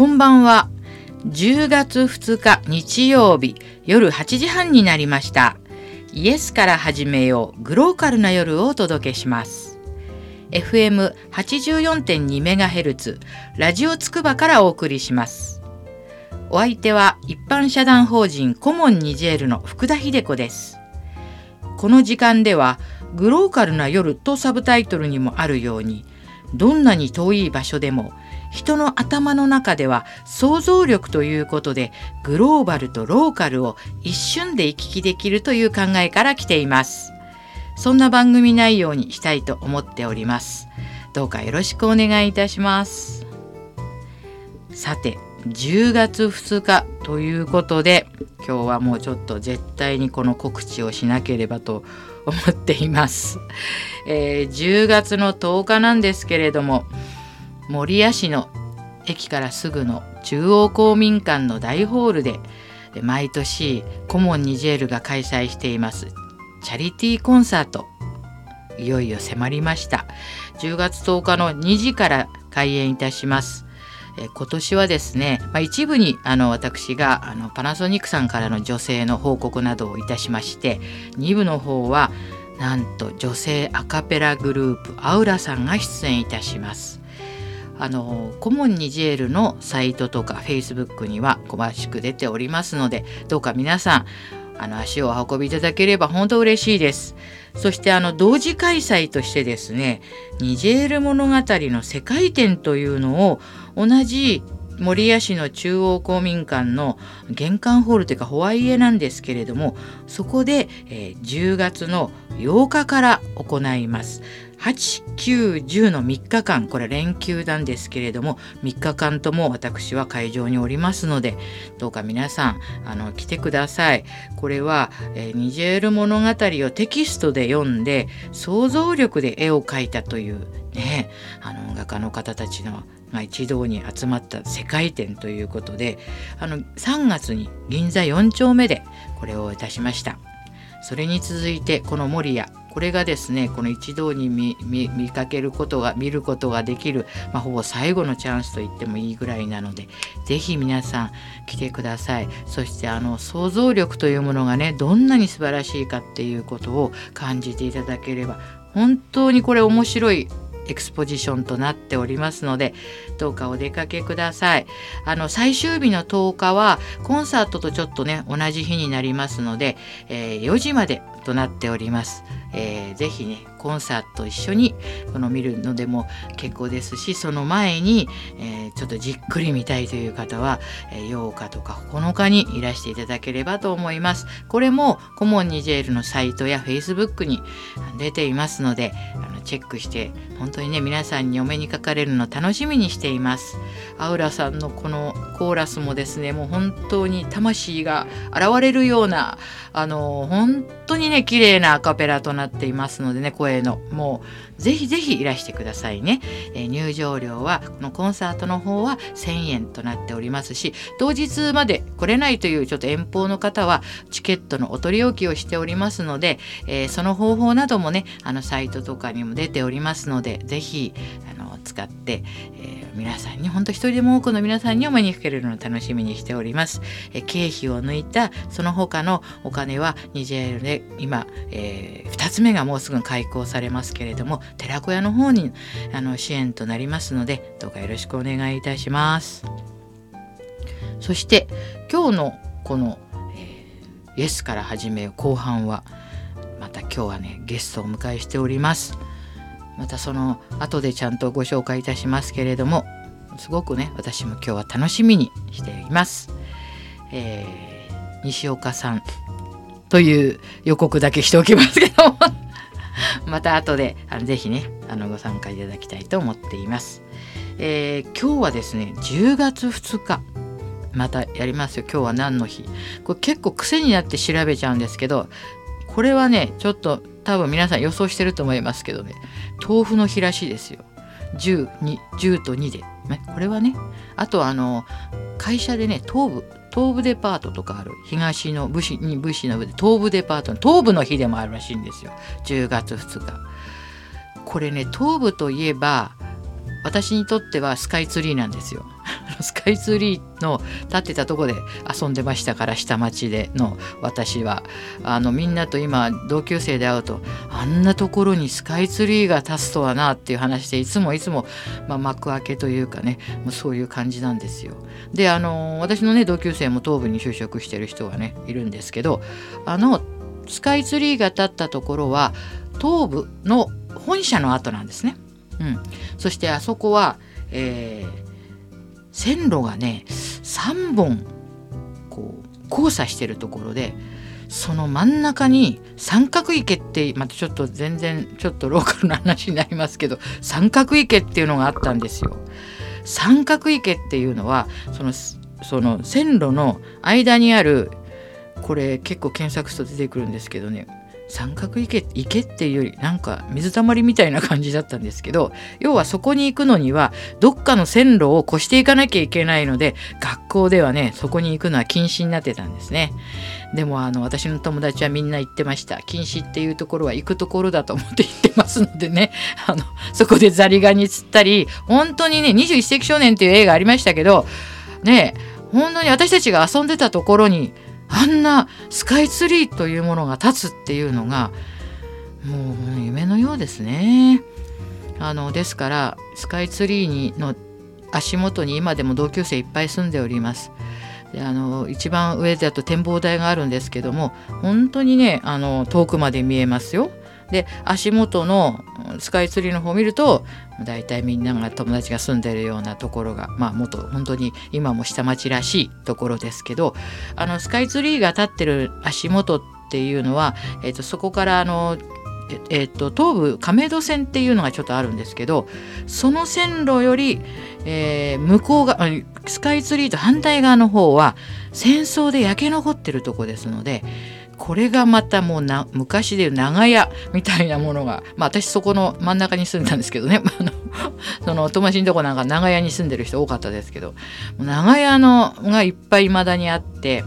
こんばんは。10月2日日曜日夜8時半になりました。イエスから始めようグローカルな夜をお届けします。FM84.2MHz ラジオつくばからお送りします。お相手は一般社団法人コモンニジェールの福田秀子です。この時間ではグローカルな夜とサブタイトルにもあるようにどんなに遠い場所でも人の頭の中では想像力ということでグローバルとローカルを一瞬で行き来できるという考えから来ています。そんな番組内容にしたいと思っております。どうかよろしくお願いいたします。さて10月2日ということで今日はもうちょっと絶対にこの告知をしなければと思っています、えー、10月の10日なんですけれども守谷市の駅からすぐの中央公民館の大ホールで毎年コモンニジェールが開催していますチャリティーコンサートいよいよ迫りました10月10日の2時から開演いたしますえ今年はですね、まあ、一部にあの私があのパナソニックさんからの女性の報告などをいたしまして2部の方はなんと女性アカペラグループアウラさんが出演いたします。あのコモンニジェールのサイトとかフェイスブックには詳しく出ておりますのでどうか皆さんあの足をお運びいただければ本当嬉しいです。そしてあの同時開催としてですねニジェール物語の世界展というのを同じ守谷市の中央公民館の玄関ホールというかホワイエなんですけれどもそこで、えー、10月の8日から行います。8910の3日間これ連休なんですけれども3日間とも私は会場におりますのでどうか皆さんあの来てくださいこれは、えー、ニジェール物語をテキストで読んで想像力で絵を描いたというねあの画家の方たちのが一堂に集まった世界展ということであの3月に銀座4丁目でこれをいたしました。それに続いてこの守谷これがですねこの一堂に見かけることが見ることができる、まあ、ほぼ最後のチャンスと言ってもいいぐらいなので是非皆さん来てください。そしてあの想像力というものがねどんなに素晴らしいかっていうことを感じていただければ本当にこれ面白いエクスポジションとなっておりますのでどうかお出かけください。あの最終日の10日はコンサートとちょっとね同じ日になりますので、えー、4時までとなっております、えー、ぜひねコンサート一緒にこの見るのでも結構ですしその前に、えー、ちょっとじっくり見たいという方は、えー、8日とか9日にいらしていただければと思います。これもコモンニジェールのサイトやフェイスブックに出ていますのであのチェックして本当にね皆さんにお目にかかれるの楽しみにしています。アウラさんのこのコーラスもですねもう本当に魂が現れるようなあの本当当にね綺麗なアカペラとなっていますのでね声の。もうぜひぜひいらしてくださいね、えー、入場料はこのコンサートの方は1000円となっておりますし当日まで来れないというちょっと遠方の方はチケットのお取り置きをしておりますので、えー、その方法などもねあのサイトとかにも出ておりますのでぜひあの使って、えー、皆さんに本当一人でも多くの皆さんにお目にかけるのを楽しみにしております、え経費を抜いたその他のお金はニジェールで今、えー、2つ目がもうすぐ開講されますけれども寺子屋の方にあの支援となりますのでどうかよろしくお願いいたします。そして今日のこの、えー、イエスから始め後半はまた今日はねゲストをお迎えしております。またその後でちゃんとご紹介いたしますけれどもすごくね私も今日は楽しみにしています、えー、西岡さんという予告だけしておきますけども また後であのぜひねあのご参加いただきたいと思っています、えー、今日はですね10月2日。またやりますよ。今日は何の日？これ結構癖になって調べちゃうんですけどこれはねちょっと多分皆さん予想してると思いますけどね。豆腐の日らしいですよ。10, 10と2で、ね、これはね。あとあの会社でね東部東部デパートとかある。東の武士に武士の上で東部デパートの東部の日でもあるらしいんですよ。10月2日。これね東部といえば私にとってはスカイツリーなんですよ スカイツリーの立ってたとこで遊んでましたから下町での私はあのみんなと今同級生で会うとあんなところにスカイツリーが立つとはなっていう話でいつもいつも、まあ、幕開けというかねもうそういう感じなんですよ。であの私のね同級生も東部に就職してる人がねいるんですけどあのスカイツリーが立ったところは東部の本社の跡なんですね。うん、そしてあそこは、えー、線路がね3本こう交差してるところでその真ん中に三角池ってまたちょっと全然ちょっとローカルな話になりますけど三角池っていうのがあったんですよ。三角池っていうのはそのその線路の間にあるこれ結構検索すると出てくるんですけどね三角池池っていうよりなんか水たまりみたいな感じだったんですけど要はそこに行くのにはどっかの線路を越していかなきゃいけないので学校ではねそこに行くのは禁止になってたんですね。でもあの私の友達はみんな言ってました。禁止っていうところは行くところだと思って行ってますのでね あのそこでザリガニ釣ったり本当にね21世紀少年っていう映画ありましたけどね本当に私たちが遊んでたところにあんなスカイツリーというものが立つっていうのがもう夢のようですね。あのですからスカイツリーにの足元に今でも同級生いっぱい住んでおります。であの一番上だと展望台があるんですけども本当にねあの遠くまで見えますよ。で足元のスカイツリーの方を見ると大体みんなが友達が住んでるようなところがまあ元本当に今も下町らしいところですけどあのスカイツリーが立ってる足元っていうのは、えーと、そこからあのえーと、東武亀戸線っていうのがちょっとあるんですけどその線路より、えー、向こうがスカイツリーと反対側の方は戦争で焼け残ってるとこですのでこれがまたもうな昔でいう長屋みたいなものが、まあ、私そこの真ん中に住んでたんですけどね。あのその友達のとこなんか長屋に住んでる人多かったですけど。長屋のがいっぱい未だにあって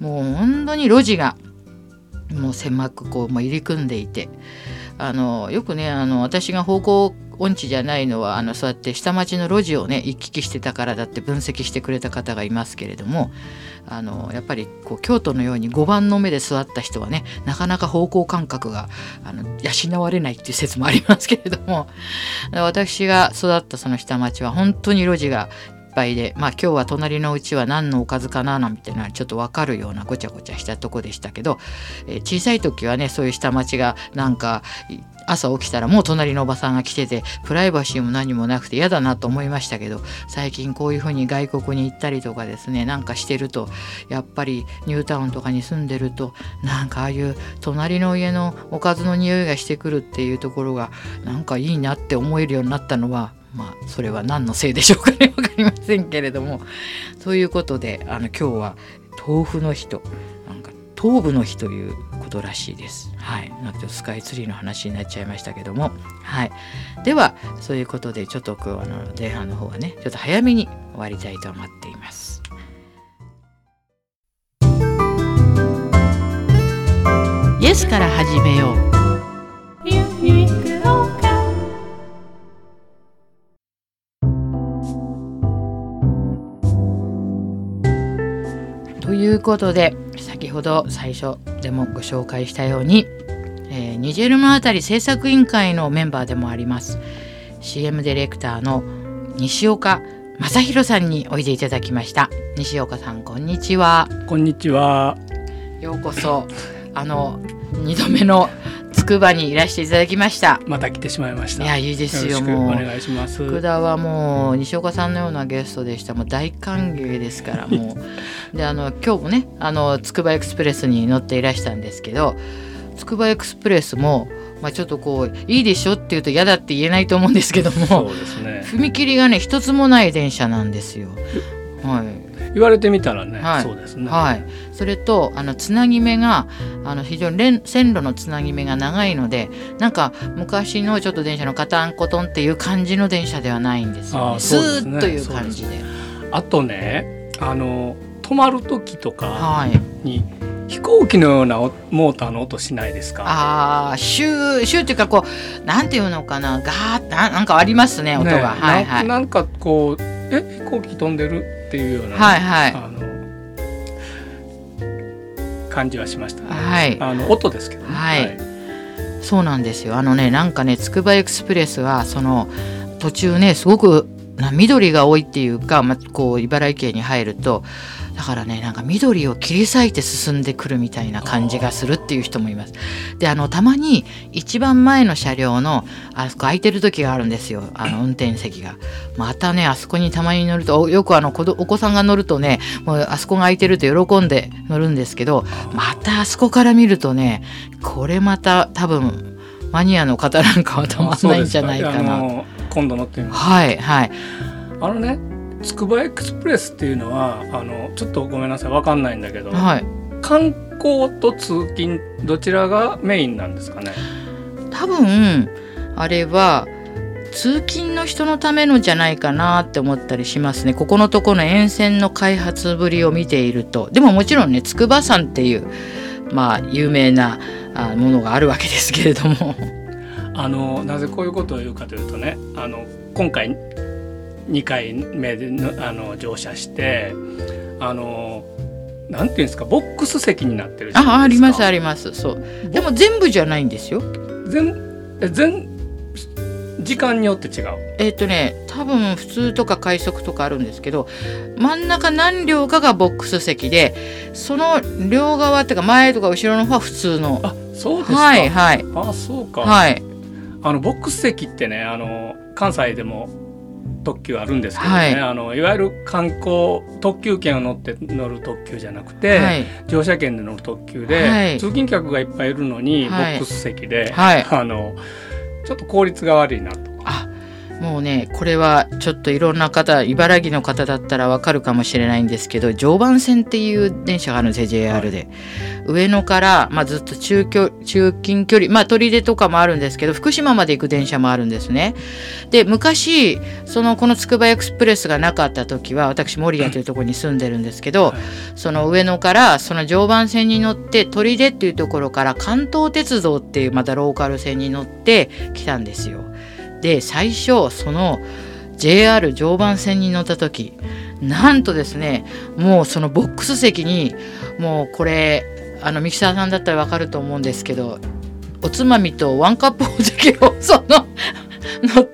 もう本当に路地がもう狭くこう、まあ、入り組んでいて。あのよくねあの私が方向音痴じゃないのはあのそうやって下町の路地をね行き来してたからだって分析してくれた方がいますけれどもあのやっぱりこう京都のように5番の目で座った人はねなかなか方向感覚があの養われないっていう説もありますけれども私が育ったその下町は本当に路地がぱいでまあ今日は隣のうちは何のおかずかななんていうのはちょっと分かるようなごちゃごちゃしたとこでしたけど、えー、小さい時はねそういう下町がなんか朝起きたらもう隣のおばさんが来ててプライバシーも何もなくて嫌だなと思いましたけど最近こういうふうに外国に行ったりとかですねなんかしてるとやっぱりニュータウンとかに住んでるとなんかああいう隣の家のおかずの匂いがしてくるっていうところがなんかいいなって思えるようになったのはまあそれは何のせいでしょうかね分かりませんけれどもということであの今日は豆腐の日となんか東部の日ということらしいです。はい、なんかスカイツリーの話になっちゃいましたけども、はい、ではそういうことでちょっと今日あの前半の方はねちょっと早めに終わりたいと思っています。イエスから始めよう。いうことで先ほど最初でもご紹介したように、えー、ニジェル物語制作委員会のメンバーでもあります CM ディレクターの西岡正弘さんにおいでいただきました。西岡さんこんにちは。こんにちは。ようこそ。あの2度目のつくばにいらしていただきました。また来てしまいました。いやいいですよもう。お願いします。福田はもう西岡さんのようなゲストでした。もう大歓迎ですからもう。であの今日もねあのつくばエクスプレスに乗っていらしたんですけどつくばエクスプレスもまあ、ちょっとこういいでしょって言うと嫌だって言えないと思うんですけどもそうですね。踏切がね一つもない電車なんですよ。はい、言われてみたらね、はい、そうですね。はい。それとあのつなぎ目があの非常に線路のつなぎ目が長いので、なんか昔のちょっと電車のカタンコトンっていう感じの電車ではないんですよね。スーッという感じで。あとね、あの止まる時とかに、はい飛行機のようなモーターの音しないですか？ああシューシューっていうかこうなんていうのかなガーッななんかありますね音が、ね、はいはい、なんかこうえ飛行機飛んでる？っていうような、はいはい、あの感じはしました、ね、はい、あの音ですけど、ね、はい、はい、そうなんですよ。あのねなんかねつくばエクスプレスはその途中ねすごくな緑が多いっていうか、まあ、こう茨城県に入るとだからねなんか緑を切り裂いて進んでくるみたいな感じがするっていう人もいます。であのたまに一番前の車両のあそこ空いてる時があるんですよあの運転席が。またねあそこにたまに乗るとよくあのお子さんが乗るとねもうあそこが空いてると喜んで乗るんですけどまたあそこから見るとねこれまた多分マニアの方なんかはたまんないんじゃないかな。今度乗ってみます。はいはい。あのねつくばエクスプレスっていうのはあのちょっとごめんなさいわかんないんだけど、はい、観光と通勤どちらがメインなんですかね？多分あれは通勤の人のためのじゃないかなって思ったりしますね。ここのとこの沿線の開発ぶりを見ていると。でももちろんね筑波山っていうまあ有名なものがあるわけですけれども。あのなぜこういうことを言うかというとねあの今回2回目であの乗車してあのなんていうんですかボックス席になってるあありますあります。そう。でも全部じゃないんですよ。全え全時間によって違う。えっ、ー、とね多分普通とか快速とかあるんですけど真ん中何両かがボックス席でその両側っていうか前とか後ろの方は普通の。あそうですか。はいはい。あそうか。はい。あのボックス席ってねあの関西でも特急あるんですけどね、はい、あのいわゆる観光特急券を乗って乗る特急じゃなくて、はい、乗車券で乗る特急で、はい、通勤客がいっぱいいるのに、ボックス席で、あのちょっと効率が悪いなと。あもうねこれはちょっといろんな方茨城の方だったらわかるかもしれないんですけど常磐線っていう電車があるんですよ JR で。上野から、まあ、ずっと中距中近距離まあ取手とかもあるんですけど福島まで行く電車もあるんですね。で昔そのこのつくばエクスプレスがなかった時は私守谷というところに住んでるんですけど、その上野からその常磐線に乗って取手っていうところから関東鉄道っていうまたローカル線に乗って来たんですよ。で最初その JR 常磐線に乗った時なんとですねもうそのボックス席にもうこれあのミキサーさんだったら分かると思うんですけどおつまみとワンカップお酒を そのの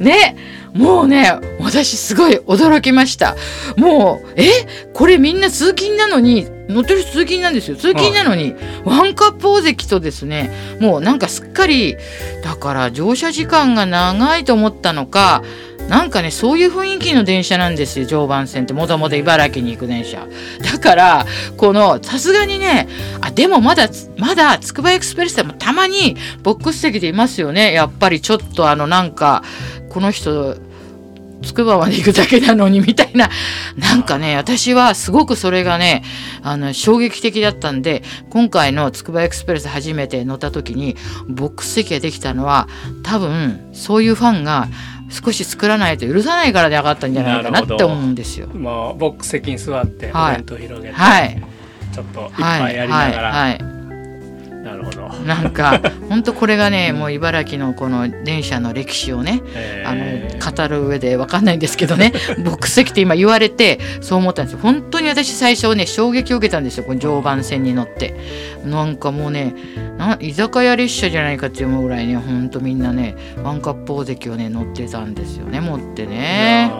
ねもうね私すごい驚きました。もうえこれみんな通勤なのに乗ってる通勤なんですよ。通勤なのに、ワンカップ大関とですねもうなんかすっかりだから乗車時間が長いと思ったのかなんかねそういう雰囲気の電車なんですよ。常磐線って。もともと茨城に行く電車。だからこのさすがにねあでもまだまだつくばエクスプレスでもたまにボックス席でいますよね。やっぱりちょっとあのなんかこの人つくばまで行くだけなのにみたいな。なんかね私はすごくそれがねあの衝撃的だったんで今回のつくばエクスプレス初めて乗った時にボックス席ができたのは多分そういうファンが少し作らないと許さないからで上がったんじゃないかなって思うんですよ。まあ、ボックス席に座ってお弁当広げて、はい、ちょっといっぱいやりながら、はいはいはいなるほど。なんか本当これがねもう茨城のこの電車の歴史をね、えー、あの語る上で分かんないんですけどねボックス席って今言われてそう思ったんですよ。本当に私最初ね衝撃を受けたんですよこの常磐線に乗って。なんかもうねな居酒屋列車じゃないかっていうぐらいねほんとみんなねワンカップ大関をね乗ってたんですよね持ってね。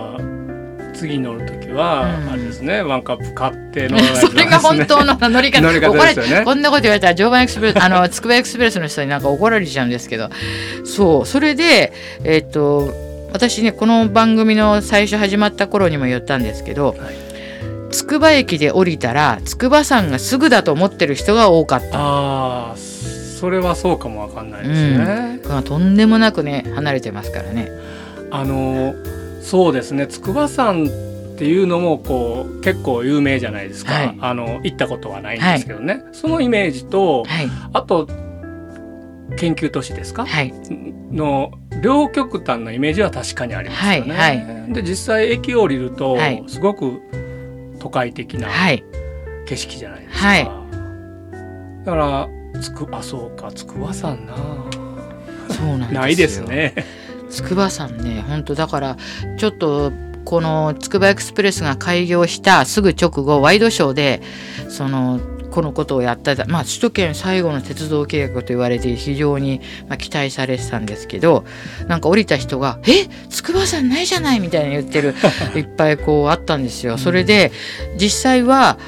次乗る時は、あれですね、ワンカップ買って乗らないと、ね、それが本当の乗り方乗り方ですよね。こんなこと言われたら常磐エクスプレスあのつくばエクスプレスの人になんか怒られちゃうんですけど。そうそれでえっ、と私ねこの番組の最初始まった頃にも言ったんですけど、はい。つくば駅で降りたら筑波山がすぐだと思ってる人が多かった。あそれはそうかもわかんないですね、うん、とんでもなくね離れてますからね。あのそうですね。筑波山っていうのもこう結構有名じゃないですか、はい、あの行ったことはないんですけどね、はい、そのイメージと、はい、あと研究都市ですか、の両極端なイメージは確かにありますよね。で実際駅降りると、すごく都会的な景色じゃないですか。だからつくあそうか筑波山な。そうなんないですね。筑波山ね本当だからちょっとこのつくばエクスプレスが開業したすぐ直後ワイドショーでそのこのことをやったまあ、首都圏最後の鉄道計画と言われて非常に、まあ、期待されてたんですけどなんか降りた人が「え筑波山ないじゃない」みたいに言ってる いっぱいこうあったんですよ。それで実際は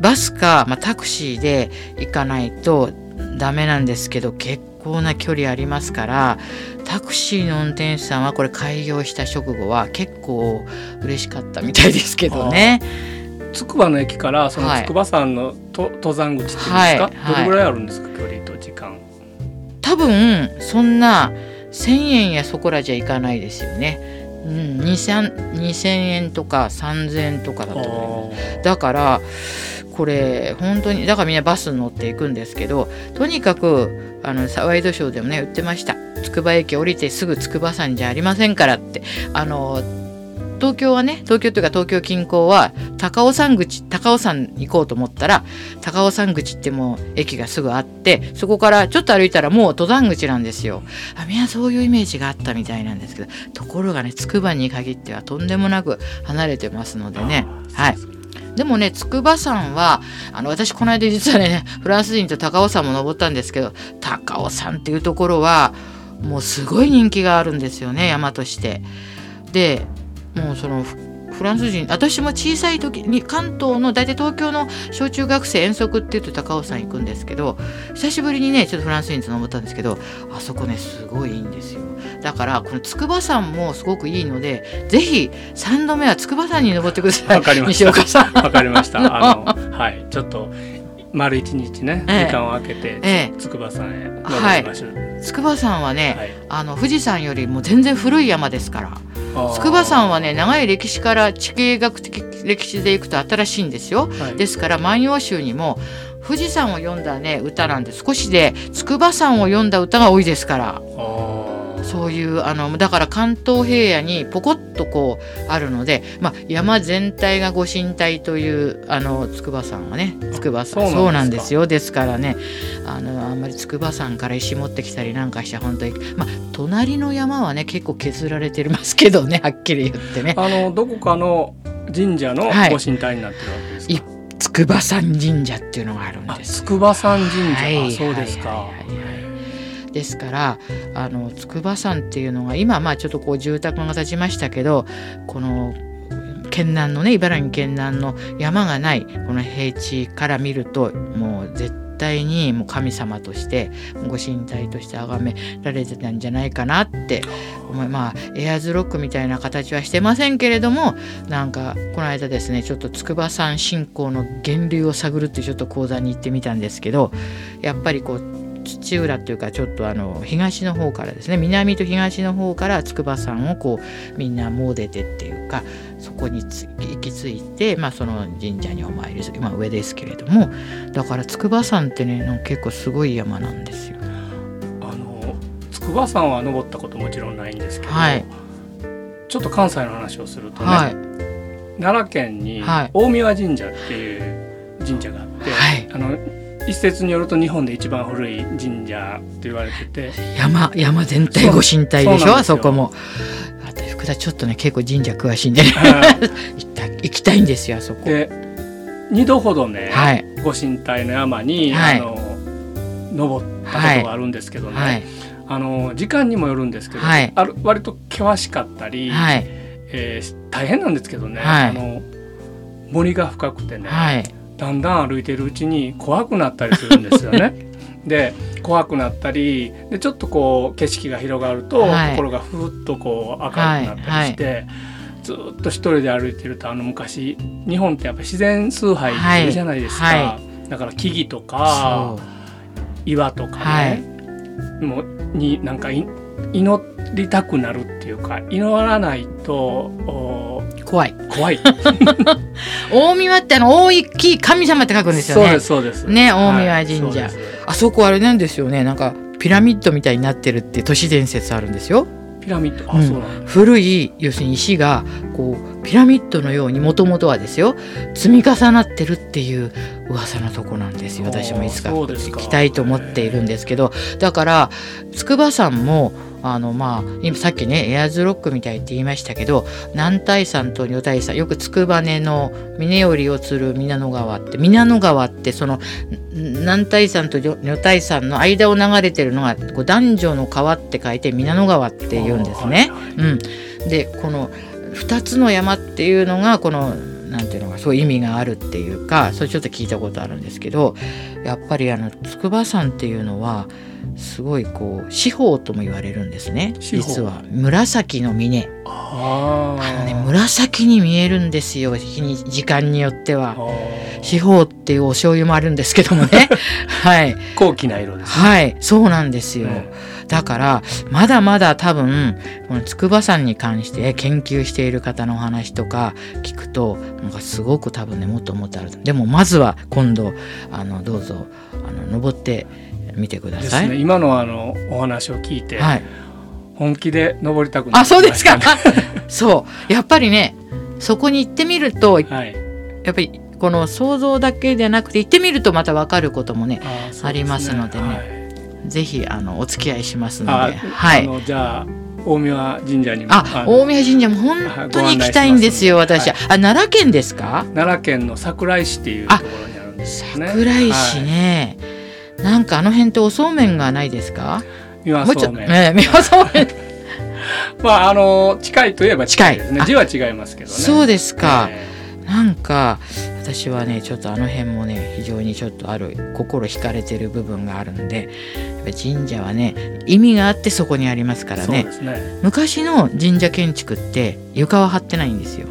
バスか、まあ、タクシーで行かないとダメなんですけど結構な距離ありますからタクシーの運転手さんはこれ開業した直後は結構嬉しかったみたいですけど。ね。つくばの駅からその筑波山のと、はい、登山口っていうんですか、はいはい、どれぐらいあるんですか？距離と時間。多分そんな1,000円やそこらじゃいかないですよね。うん、2000, 円とか3,000円とかだと思うだからこれ本当にだからみんなバスに乗っていくんですけどとにかくあのワイドショーでもね売ってましたつくば駅降りてすぐ筑波山じゃありませんからってあの東京はね東京というか東京近郊は高尾山口高尾山行こうと思ったら高尾山口ってもう駅がすぐあってそこからちょっと歩いたらもう登山口なんですよ。あみんなそういうイメージがあったみたいなんですけどところがね筑波に限ってはとんでもなく離れてますのでねはい。でもね筑波山はあの私この間実はねフランス人と高尾山も登ったんですけど高尾山っていうところはもうすごい人気があるんですよね山として。でもうそのフランス人私も小さい時に関東の大体東京の小中学生遠足っていうと高尾山行くんですけど久しぶりにねちょっとフランス人と登ったんですけどあそこねすごいいいんですよだからこの筑波山もすごくいいのでぜひ3度目は筑波山に登ってください。わかりました。わかりました。あのはい。ちょっと丸一日ね、ええ、時間を空けて、ええ、筑波山へ登りましょう、はい、筑波山はね、はい、あの富士山よりも全然古い山ですから筑波山はね長い歴史から地形学的歴史でいくと新しいんですよ、はい、ですから「万葉集」にも富士山を読んだね歌なんで少しで筑波山を読んだ歌が多いですから。そういうあのだから関東平野にポコッとこうあるので、まあ、山全体がご神体というあの筑波山はね筑波山。そうなんですよ。ですからねあのあんまり筑波山から石持ってきたりなんかして本当にまあ隣の山はね結構削られてますけどね はっきり言ってね。あのどこかの神社のご神体になってるわけですか、はい筑波山神社っていうのがあるんです。筑波山神社、はい、そうですか、はいはいはいですからあの筑波山っていうのが今まあちょっとこう住宅が建ちましたけどこの県南のね茨城県南の山がないこの平地から見るともう絶対にもう神様としてご神体として崇められてたんじゃないかなって思いまあエアーズロックみたいな形はしてませんけれどもなんかこの間ですねちょっと筑波山信仰の源流を探るってちょっと講座に行ってみたんですけどやっぱりこう土浦っていうかちょっとあの東の方からですね南と東の方から筑波山をこうみんな詣でてっていうかそこに行き着いて、まあ、その神社にお参りする、まあ、上ですけれどもだから筑波山ってね結構すごい山なんですよ。あの筑波山は登ったこともちろんないんですけど、はい、ちょっと関西の話をするとね、はい、奈良県に大宮神社っていう神社があって、はい、あの一説によると日本で一番古い神社と言われてて。山山全体ご神体でしょ？あそこも。福田ちょっとね結構神社詳しいんで、ね、行きたいんですよあそこ。で2度ほどね、はい、ご神体の山に、はい、あの登ったことがあるんですけどね、はい、あの時間にもよるんですけど、はい、ある割と険しかったり、はい、えー、大変なんですけどね、あの森が深くてね、だんだん歩いてるうちに怖くなったりするんですよね。で怖くなったりでちょっとこう景色が広がると、はい、心がふっとこう明るくなったりして、はいはい、ずっと一人で歩いてるとあの昔日本ってやっぱ自然崇拝するじゃないですか、だから木々とか岩とかね、もうになんか祈りたくなるっていうか祈らないと怖い。怖い。大宮ってあの大きい神様って書くんですよね。そうですね大宮神社、はい、あそこあれなんですよね。なんかピラミッドみたいになってるって都市伝説あるんですよ。ピラミッド？あ、うん、そうなん古い要するに石がこうピラミッドのようにもともとはですよ積み重なってるっていう噂のとこなんですよ。私もいつか行きたいと思っているんですけどだから筑波山もあのまあ今さっきねエアーズロックみたいって言いましたけど南大山と女大山よく筑波根の峰寄りをつる皆野川って皆野川ってその南大山と女大山の間を流れてるのがこう男女の川って書いて皆野川って言うんですね。うん、でこの2つの山っていうのがこのなんていうのかそういう意味があるっていうかそれちょっと聞いたことあるんですけどやっぱりあの筑波山っていうのはすごいこう四方とも言われるんですね。実は紫の峰。あのね紫に見えるんですよ日に時間によっては。四方っていうお醤油もあるんですけどもね。はい。高貴な色です、ね、はいそうなんですよ、だからまだまだ多分この筑波山に関して研究している方のお話とか聞くとなんかすごく多分ねもっともっとあるでもまずは今度あのどうぞあの登ってみてください。ね、今のあのお話を聞いて、はい、本気で登りたくな、ね、あそうですか。そう。やっぱりねそこに行ってみると、はい、やっぱりこの想像だけでなくて行ってみるとまた分かることもねありますのでね、はい、ぜひあのお付き合いしますので。はい。じゃあ大宮神社にもあ大宮神社も本当に行きたいんですよ私。は、あ奈良県ですか？奈良県の桜井市っていうところにあるんですね。桜井市ね、なんかあの辺っておそうめんがないですか？三輪そうめん、ね、三輪そうめん。まああの近いといえば近いですね。字は違いますけどね。そうですか、えー、なんか私はねちょっとあの辺もね非常にちょっとある心惹かれてる部分があるんで神社はね意味があってそこにありますからね、ね、昔の神社建築って床は張ってないんですよ。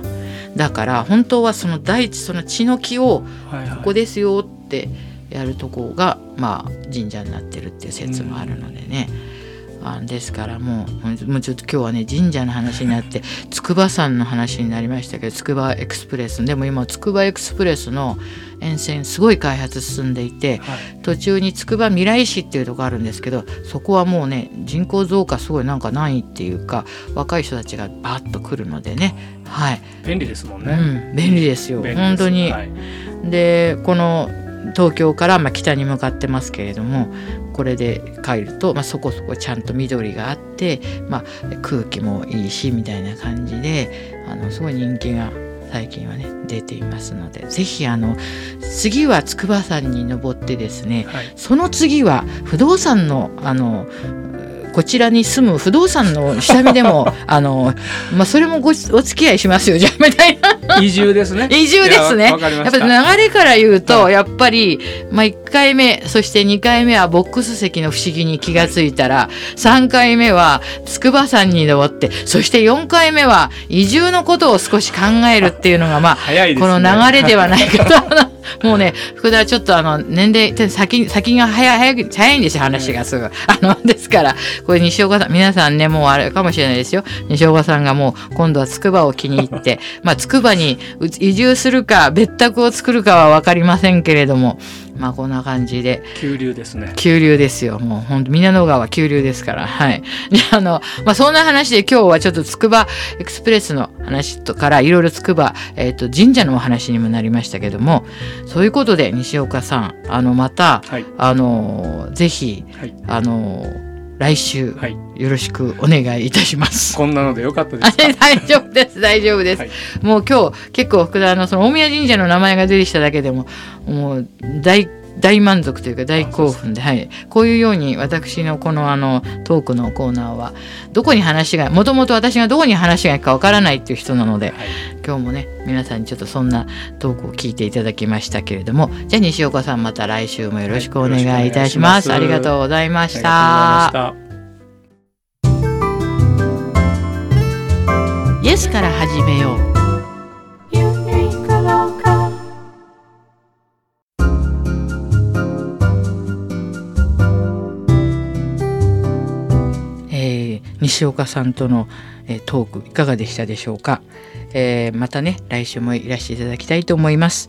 だから本当はその大地その血の木をここですよってやるとこが、まあ、神社になってるっていう説もあるのでね、あですからもうもうちょっと今日はね神社の話になって筑波山の話になりましたけど筑波エクスプレス。でも今筑波エクスプレスの沿線すごい開発進んでいて、はい、途中に筑波未来市っていうとこあるんですけどそこはもうね人口増加すごいなんかないっていうか若い人たちがバッと来るのでね。はい。便利ですもんね、うん、便利ですよ。本当に、はい、でこの東京からま北に向かってますけれどもこれで帰ると、まあ、そこそこちゃんと緑があって、まあ、空気もいいしみたいな感じであのすごい人気が最近はね出ていますので是非あの次は筑波山に登ってですね、はい、その次は不動産のあのこちらに住む不動産の下見でも あの、まあ、それもごお付き合いしますよじゃあみたいな 移住ですね。移住ですね。やっぱり流れから言うと、はい、やっぱり、まあ、1回目そして2回目はボックス席の不思議に気が付いたら、はい、3回目は筑波山に登ってそして4回目は移住のことを少し考えるっていうのがまあ、ね、この流れではないかともうね、福田はちょっとあの、年齢、先、先が早い、早い、早いんですよ、話がすぐ。あの、ですから、これ西岡さん、皆さんね、もうあれかもしれないですよ。西岡さんがもう、今度は筑波を気に入って、まあ、筑波に移住するか、別宅を作るかはわかりませんけれども、まあこんな感じで。急流ですね。急流ですよ。もう本当皆野川急流ですから。はい。じゃあのまあそんな話で今日はちょっと筑波エクスプレスの話とからいろいろ筑波、えーと、神社のお話にもなりましたけどもそういうことで西岡さんあのまた、はい、あのぜひ、はい、あの来週、はい、よろしくお願いいたします。こんなのでよかったです 大丈夫です、大丈夫です。はい、もう今日結構福田のその大宮神社の名前が出てきただけでももう大大満足というか大興奮で、はい、こういうように私のこのあのトークのコーナーはどこに話がもともと私がどこに話がいくかわからないっていう人なので、はい、今日もね皆さんにちょっとそんなトークを聞いていただきましたけれどもじゃあ西岡さんまた来週もよろしくお願いいたします。はい、ありがとうございました。イエスから始めよう。西岡さんとの、えトークいかがでしたでしょうか、えー、またね来週もいらしていただきたいと思います。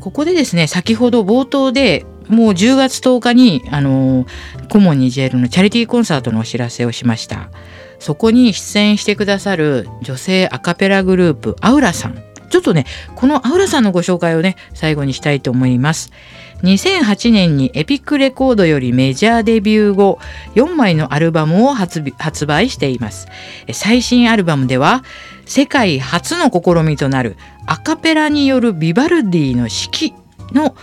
ここでですね先ほど冒頭でもう10月10日にあのコモンニジェルのチャリティーコンサートのお知らせをしました。そこに出演してくださる女性アカペラグループアウラさん。ちょっとねこのアウラさんのご紹介をね最後にしたいと思います。2008年にエピックレコードよりメジャーデビュー後4枚のアルバムを発売しています。最新アルバムでは世界初の試みとなるアカペラによるビバルディの指揮の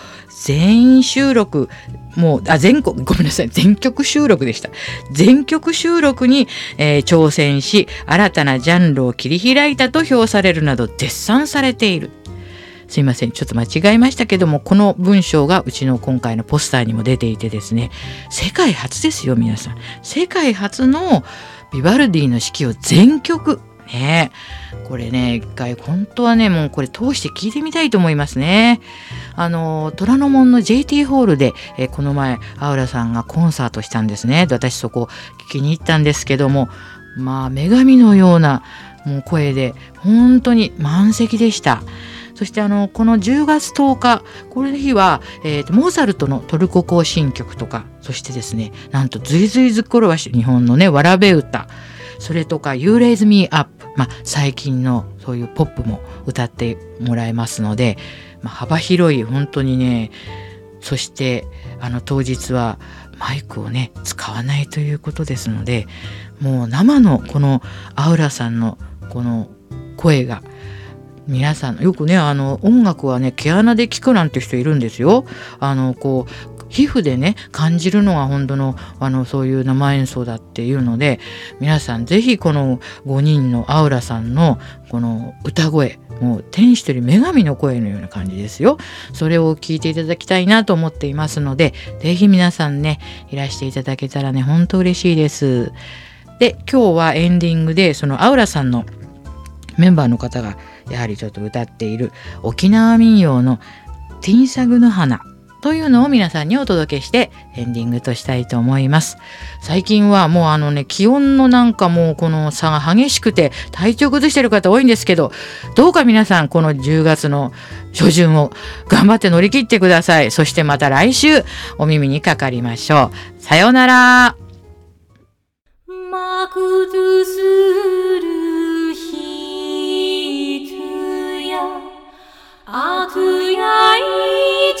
全員収録もうあ全国ごめんなさい全曲収録でした。全曲収録に、えー、挑戦し新たなジャンルを切り開いたと評されるなど絶賛されている。すいません。ちょっと間違えましたけどもこの文章がうちの今回のポスターにも出ていてですね世界初ですよ皆さん。世界初のビバルディの指揮を全曲。ねこれね一回本当はねもうこれ通して聞いてみたいと思いますね。あの虎ノ門の JT ホールで、えこの前アウラさんがコンサートしたんですね。私そこ聞きに行ったんですけどもまあ女神のようなもう声で本当に満席でした。そしてあのこの10月10日この日は、えー、モーツァルトのトルコ行進曲とかそしてですねなんと「ズイズイズっころばし」日本のねわらべ歌それとか「You Raise Me Up」まあ、最近のそういうポップも歌ってもらえますので、まあ、幅広い本当にねそしてあの当日はマイクをね使わないということですのでもう生のこのアウラさんのこの声が皆さんよくねあの音楽はね毛穴で聞くなんて人いるんですよ。あのこう皮膚でね感じるのが本当のあのそういう生演奏だっていうので皆さん是非この5人のアウラさんのこの歌声もう天使という女神の声のような感じですよそれを聞いていただきたいなと思っていますので是非皆さんねいらしていただけたらね本当嬉しいですで今日はエンディングでそのアウラさんのメンバーの方がやはりちょっと歌っている沖縄民謡の「ティンサグの花」というのを皆さんにお届けしてエンディングとしたいと思います。最近はもうあのね、気温のなんかもうこの差が激しくて体調崩してる方多いんですけど、どうか皆さんこの10月の初旬を頑張って乗り切ってください。そしてまた来週お耳にかかりましょう。さようなら。悪やい